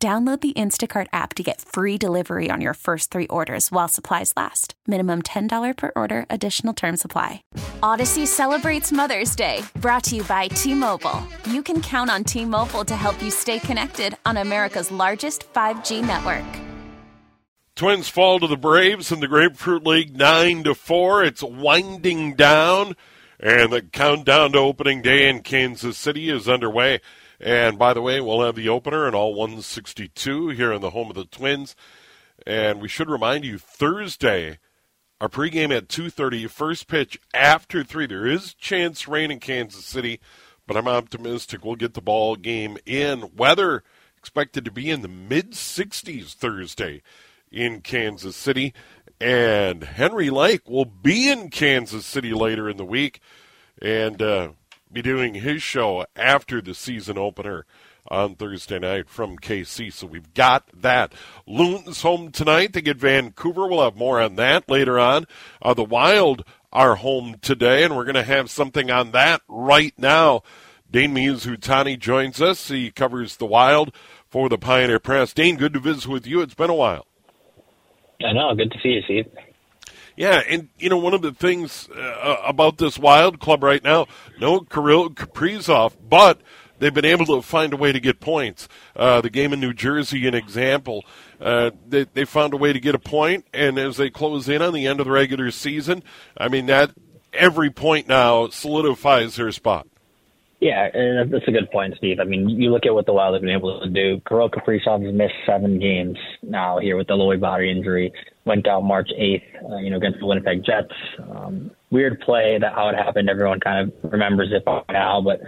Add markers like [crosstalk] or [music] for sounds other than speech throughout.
Download the Instacart app to get free delivery on your first three orders while supplies last. Minimum $10 per order, additional term supply. Audacy celebrates Mother's Day, brought to you by T Mobile. You can count on T Mobile to help you stay connected on America's largest 5G network. Twins fall to the Braves in the Grapefruit League 9 to 4. It's winding down, and the countdown to opening day in Kansas City is underway. And by the way, we'll have the opener in all 162 here in the home of the Twins. And we should remind you Thursday, our pregame at 2:30, first pitch after three. There is chance rain in Kansas City, but I'm optimistic we'll get the ball game in. Weather expected to be in the mid 60s Thursday in Kansas City. And Henry Lake will be in Kansas City later in the week. And uh, be doing his show after the season opener on Thursday night from KC. So we've got that. Loon's home tonight. They get Vancouver. We'll have more on that later on. Uh, the Wild are home today, and we're going to have something on that right now. Dane Mizutani joins us. He covers the Wild for the Pioneer Press. Dane, good to visit with you. It's been a while. I know. Good to see you, Steve. Yeah, and you know one of the things uh, about this Wild club right now, no Kirill Kaprizov, but they've been able to find a way to get points. Uh, the game in New Jersey, an example, uh, they, they found a way to get a point, and as they close in on the end of the regular season, I mean that every point now solidifies their spot. Yeah, that's a good point, Steve. I mean, you look at what the Wild have been able to do. Kirill Kaprizov has missed seven games now here with the lower body injury. Went down March 8th, uh, you know, against the Winnipeg Jets. Um, weird play that how it happened. Everyone kind of remembers it by now, but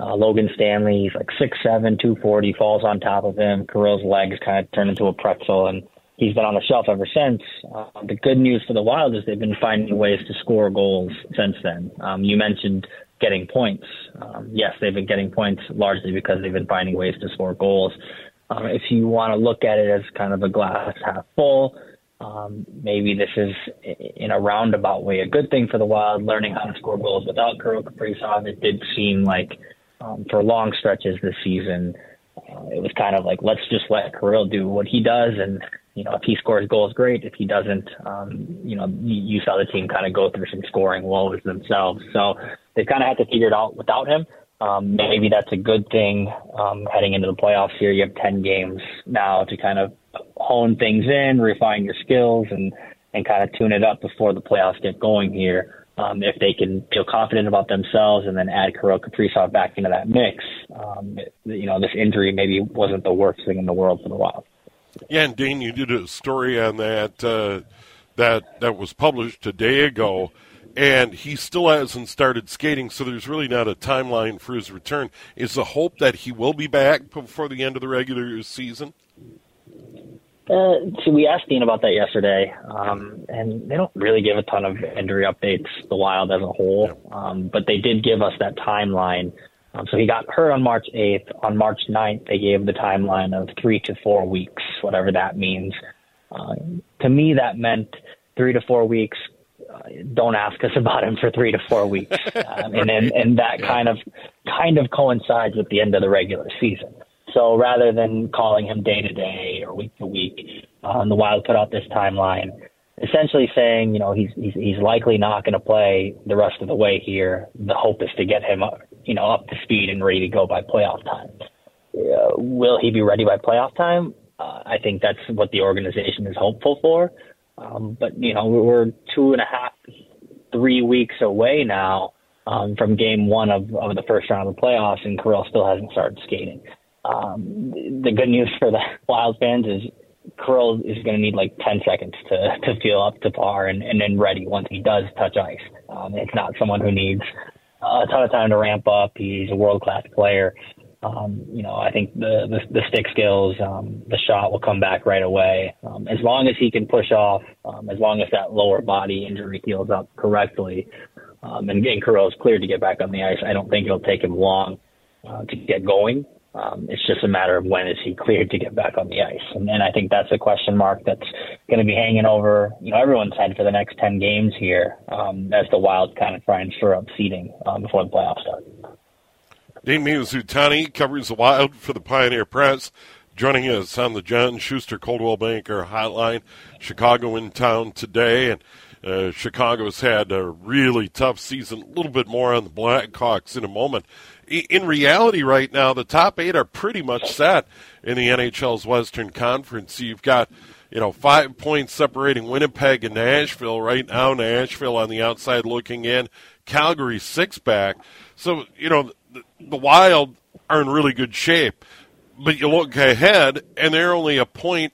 uh, Logan Stanley, he's like six seven, two forty, falls on top of him. Kirill's legs kind of turn into a pretzel, and he's been on the shelf ever since. Uh, the good news for the Wild is they've been finding ways to score goals since then. Um, you mentioned getting points. Um, yes, they've been getting points largely because they've been finding ways to score goals. Um, if you want to look at it as kind of a glass half full, um, maybe this is in a roundabout way a good thing for the Wild, learning how to score goals without Kirill Kaprizov. It did seem like um, for long stretches this season, uh, it was kind of like let's just let Kirill do what he does, and you know if he scores goals, great. If he doesn't, um, you know you, saw the team kind of go through some scoring woes themselves. So they kind of had to figure it out without him. Um, maybe that's a good thing um, heading into the playoffs here. You have 10 games now to kind of hone things in, refine your skills, and, and kind of tune it up before the playoffs get going here. Um, if they can feel confident about themselves and then add Kirill Kaprizov back into that mix, um, you know, this injury maybe wasn't the worst thing in the world for the Wild. Yeah, and Dane, you did a story on that uh, that that was published a day ago and he still hasn't started skating, so there's really not a timeline for his return. Is the hope that he will be back before the end of the regular season? Uh, so we asked Dean about that yesterday, um, and they don't really give a ton of injury updates, the Wild as a whole, um, but they did give us that timeline. Um, so he got hurt on March 8th. On March 9th, they gave the timeline of three to four weeks, whatever that means. Uh, to me, that meant three to four weeks don't ask us [laughs] about him for three to four weeks, [laughs] um, and, and and that kind of kind of coincides with the end of the regular season. So rather than calling him day to day or week to week, um, the Wild put out this timeline, essentially saying, you know, he's he's, he's likely not going to play the rest of the way here. The hope is to get him, up, you know, up to speed and ready to go by playoff time. Uh, will he be ready by playoff time? Uh, I think that's what the organization is hopeful for. Um, but you know, we're two and a half, three weeks away now um, from game one of, of the first round of the playoffs, and Kirill still hasn't started skating. Um, the good news for the [laughs] Wild fans is Kirill is going to need like 10 seconds to, to feel up to par and, and then ready once he does touch ice. Um, it's not someone who needs a ton of time to ramp up. He's a world class player. Um, you know, I think the the, the stick skills, um, the shot will come back right away. Um, as long as he can push off, um, as long as that lower body injury heals up correctly, um, and getting Kirill's cleared to get back on the ice, I don't think it'll take him long uh, to get going. Um, it's just a matter of when is he cleared to get back on the ice, and, and I think that's a question mark that's going to be hanging over you know everyone's head for the next ten games here um, as the Wild kind of try and stir up seeding um, before the playoffs start. Dane Mizutani covers the Wild for the Pioneer Press. Joining us on the John Schuster Coldwell Banker Hotline. Chicago in town today, and uh, Chicago's had a really tough season. A little bit more on the Blackhawks in a moment. In reality, right now, the top eight are pretty much set in the NHL's Western Conference. You've got, you know, five points separating Winnipeg and Nashville right now. Nashville on the outside looking in. Calgary six back. So, you know, the Wild are in really good shape. But you look ahead, and they're only a point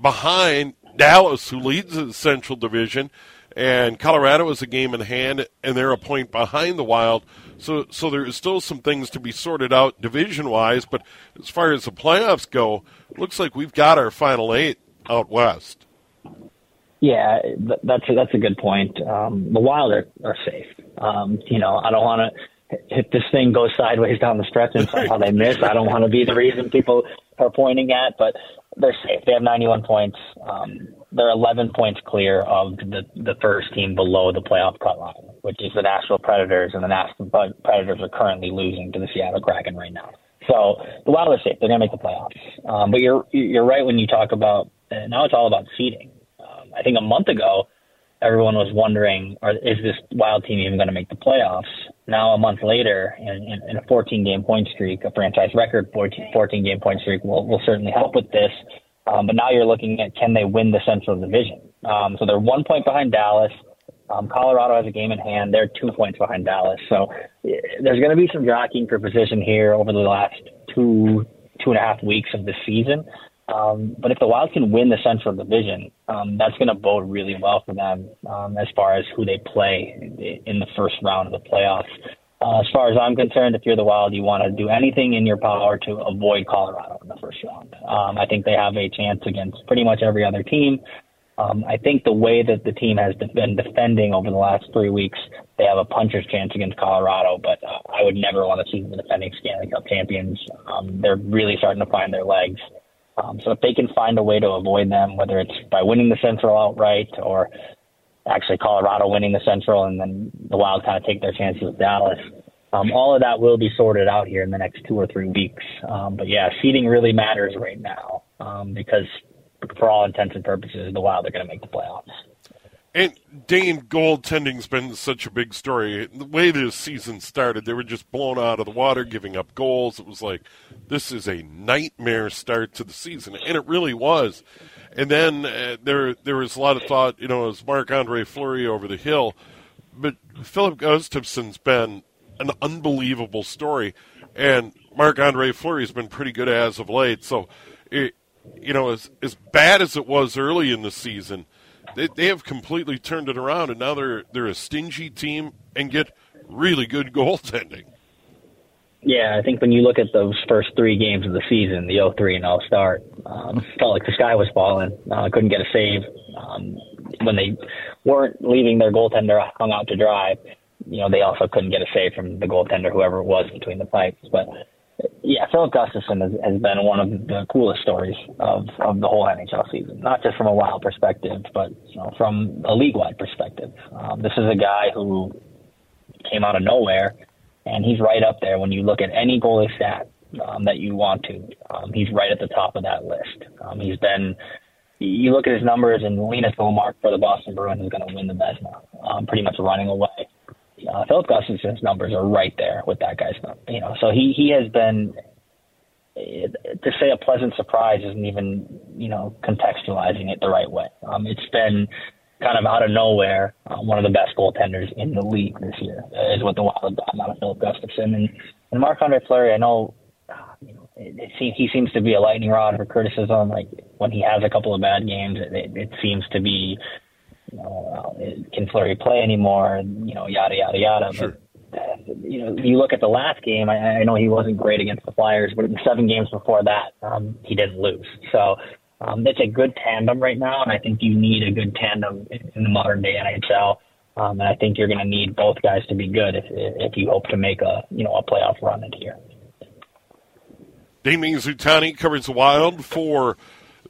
behind Dallas, who leads the Central Division, and Colorado is a game in hand, and they're a point behind the Wild. So, so there is still some things to be sorted out division-wise. But as far as the playoffs go, looks like we've got our final eight out west. Yeah, that's a, that's a good point. Um, the Wild are, are safe. Um, you know, I don't want to if this thing goes sideways down the stretch and somehow they miss, I don't want to be the reason people are pointing at, but they're safe. They have 91 points. Um, they're 11 points clear of the, the first team below the playoff cut line, which is the Nashville Predators, and the Nashville Predators are currently losing to the Seattle Kraken right now. So the Wild are safe. They're going to make the playoffs. Um, but you're you're right when you talk about now it's all about seeding. Um, I think a month ago everyone was wondering, is this Wild team even going to make the playoffs? Now, a month later, in, in, in a 14 game point streak, a franchise record 14, 14 game point streak will, will certainly help with this. Um, but now you're looking at can they win the Central Division? Um, so they're one point behind Dallas. Um, Colorado has a game in hand. They're two points behind Dallas. So eh, there's going to be some jockeying for position here over the last two, two and a half weeks of the season. Um, but if the Wild can win the Central Division, um, that's going to bode really well for them um, as far as who they play in the first round of the playoffs. Uh, as far as I'm concerned, if you're the Wild, you want to do anything in your power to avoid Colorado in the first round. Um, I think they have a chance against pretty much every other team. Um, I think the way that the team has been defending over the last three weeks, they have a puncher's chance against Colorado, but uh, I would never want to see the defending Stanley Cup champions. Um, they're really starting to find their legs. Um, so if they can find a way to avoid them, whether it's by winning the Central outright or actually Colorado winning the Central and then the Wild kind of take their chances with Dallas, um, all of that will be sorted out here in the next two or three weeks. Um, but yeah, seeding really matters right now um, because for all intents and purposes, the Wild are going to make the playoffs. And Dane goaltending's been such a big story. The way this season started, they were just blown out of the water, giving up goals. It was like this is a nightmare start to the season, and it really was. And then uh, there there was a lot of thought, you know, as Marc Andre Fleury over the hill, but Filip Gustavsson's been an unbelievable story, and Marc Andre Fleury has been pretty good as of late. So, it, you know, as as bad as it was early in the season they, they have completely turned it around, and now they're they're a stingy team and get really good [laughs] goaltending. Yeah, I think when you look at those first three games of the season, the 0-3 and 0 start, um, felt like the sky was falling. Uh, couldn't get a save. Um, when they weren't leaving their goaltender hung out to dry, you know, they also couldn't get a save from the goaltender, whoever it was between the pipes. But yeah, Filip Gustavsson has, has been one of the coolest stories of, of the whole NHL season, not just from a wild perspective, but you know, from a league wide perspective. Um, this is a guy who came out of nowhere, and he's right up there when you look at any goalie stat um, that you want to. Um, he's right at the top of that list. Um, he's been, you look at his numbers, and Linus Ullmark for the Boston Bruins is going to win the Vezina, um, pretty much running away uh, Filip Gustavsson's numbers are right there with that guy's number. You know, so he he has been to say a pleasant surprise isn't even you know contextualizing it the right way. Um, it's been kind of out of nowhere uh, one of the best goaltenders in the league this year is what the Wild have gotten out of Filip Gustavsson and and Marc Andre Fleury. I know. Uh, you know, it, seems, he seems to be a lightning rod for criticism. Like when he has a couple of bad games, it, it seems to be you know, uh, can Fleury play anymore? You know, yada yada yada. Sure. But you know, you look at the last game. I, I know he wasn't great against the Flyers, but in seven games before that, um, he didn't lose. So um, it's a good tandem right now, and I think you need a good tandem in, the modern day NHL. Um, and I think you're going to need both guys to be good if if you hope to make a you know a playoff run in here. Dane Mizutani covers the Wild for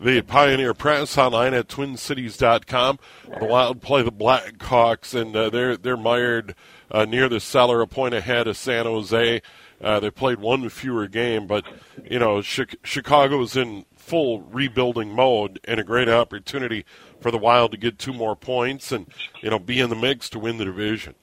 the Pioneer Press online at twincities.com. The Wild play the Blackhawks, and uh, they're they're mired uh, near the cellar, a point ahead of San Jose. Uh, they played one fewer game, but you know Chicago's in full rebuilding mode and a great opportunity for the Wild to get two more points and you know be in the mix to win the division.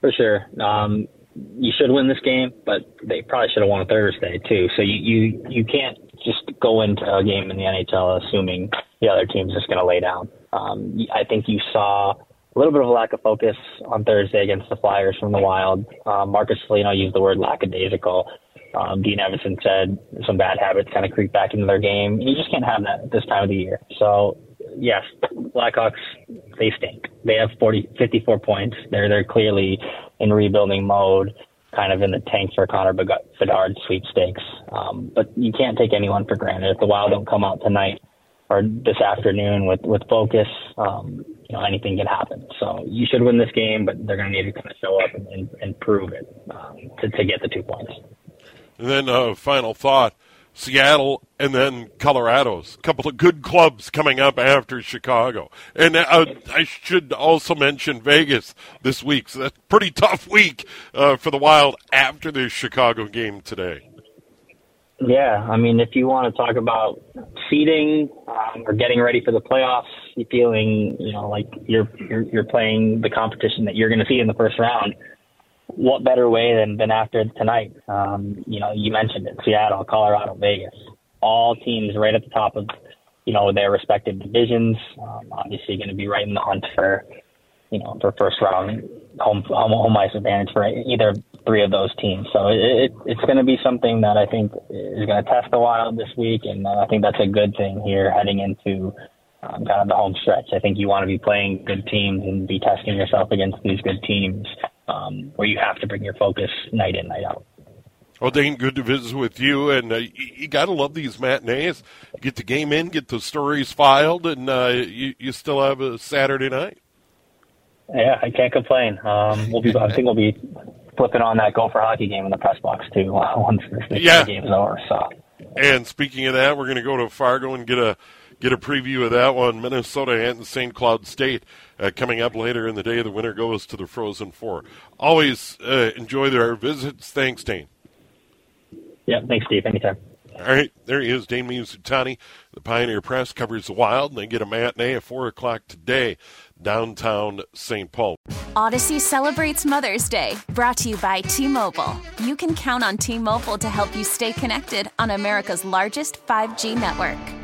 For sure, um, you should win this game, but they probably should have won Thursday too. So you you you can't just go into a game in the NHL assuming the other team's just going to lay down. Um, I think you saw a little bit of a lack of focus on Thursday against the Flyers from the Wild. Um, Marcus Foligno used the word lackadaisical. Um, Dean Evason said some bad habits kind of creep back into their game. You just can't have that at this time of the year. So yes, Blackhawks they stink. They have 40, 54 points. They're they're clearly in rebuilding mode kind of in the tank for Connor Bedard sweepstakes. Um, but you can't take anyone for granted. If the Wild don't come out tonight or this afternoon with with focus, um, you know anything can happen. So you should win this game, but they're going to need to kind of show up and, and, and prove it um, to, to get the two points. And then uh, final thought. Seattle, and then Colorado's. A couple of good clubs coming up after Chicago. And uh, I should also mention Vegas this week. So that's a pretty tough week uh, for the Wild after the Chicago game today. Yeah, I mean, if you want to talk about seeding um, or getting ready for the playoffs, you feeling, you know, like you're you're, you're playing the competition that you're going to see in the first round what better way than, than after tonight? Um, you know, you mentioned it, Seattle, Colorado, Vegas, all teams right at the top of, you know, their respective divisions. Um, obviously going to be right in the hunt for, you know, for first round home, home, home ice advantage for either three of those teams. So it, it it's going to be something that I think is going to test the Wild this week, and I think that's a good thing here heading into um, kind of the home stretch. I think you want to be playing good teams and be testing yourself against these good teams um, where you have to bring your focus night in, night out. Well, Dane, good to visit with you, and uh, you, you got to love these matinees. Get the game in, get the stories filed, and uh, you, you still have a Saturday night. Yeah, I can't complain. Um, we'll be, I think we'll be flipping on that Gopher hockey game in the press box too [laughs] once the yeah. is over. So. And speaking of that, we're going to go to Fargo and get a get a preview of that one. Minnesota and St. Cloud State uh, coming up later in the day. The winner goes to the Frozen Four. Always uh, enjoy their visits. Thanks, Dane. Yeah, thanks, Steve. Anytime. All right, there he is, Dane Mizutani. The Pioneer Press covers the Wild, and they get a matinee at 4 o'clock today, downtown St. Paul. Audacy celebrates Mother's Day, brought to you by T Mobile. You can count on T Mobile to help you stay connected on America's largest 5G network.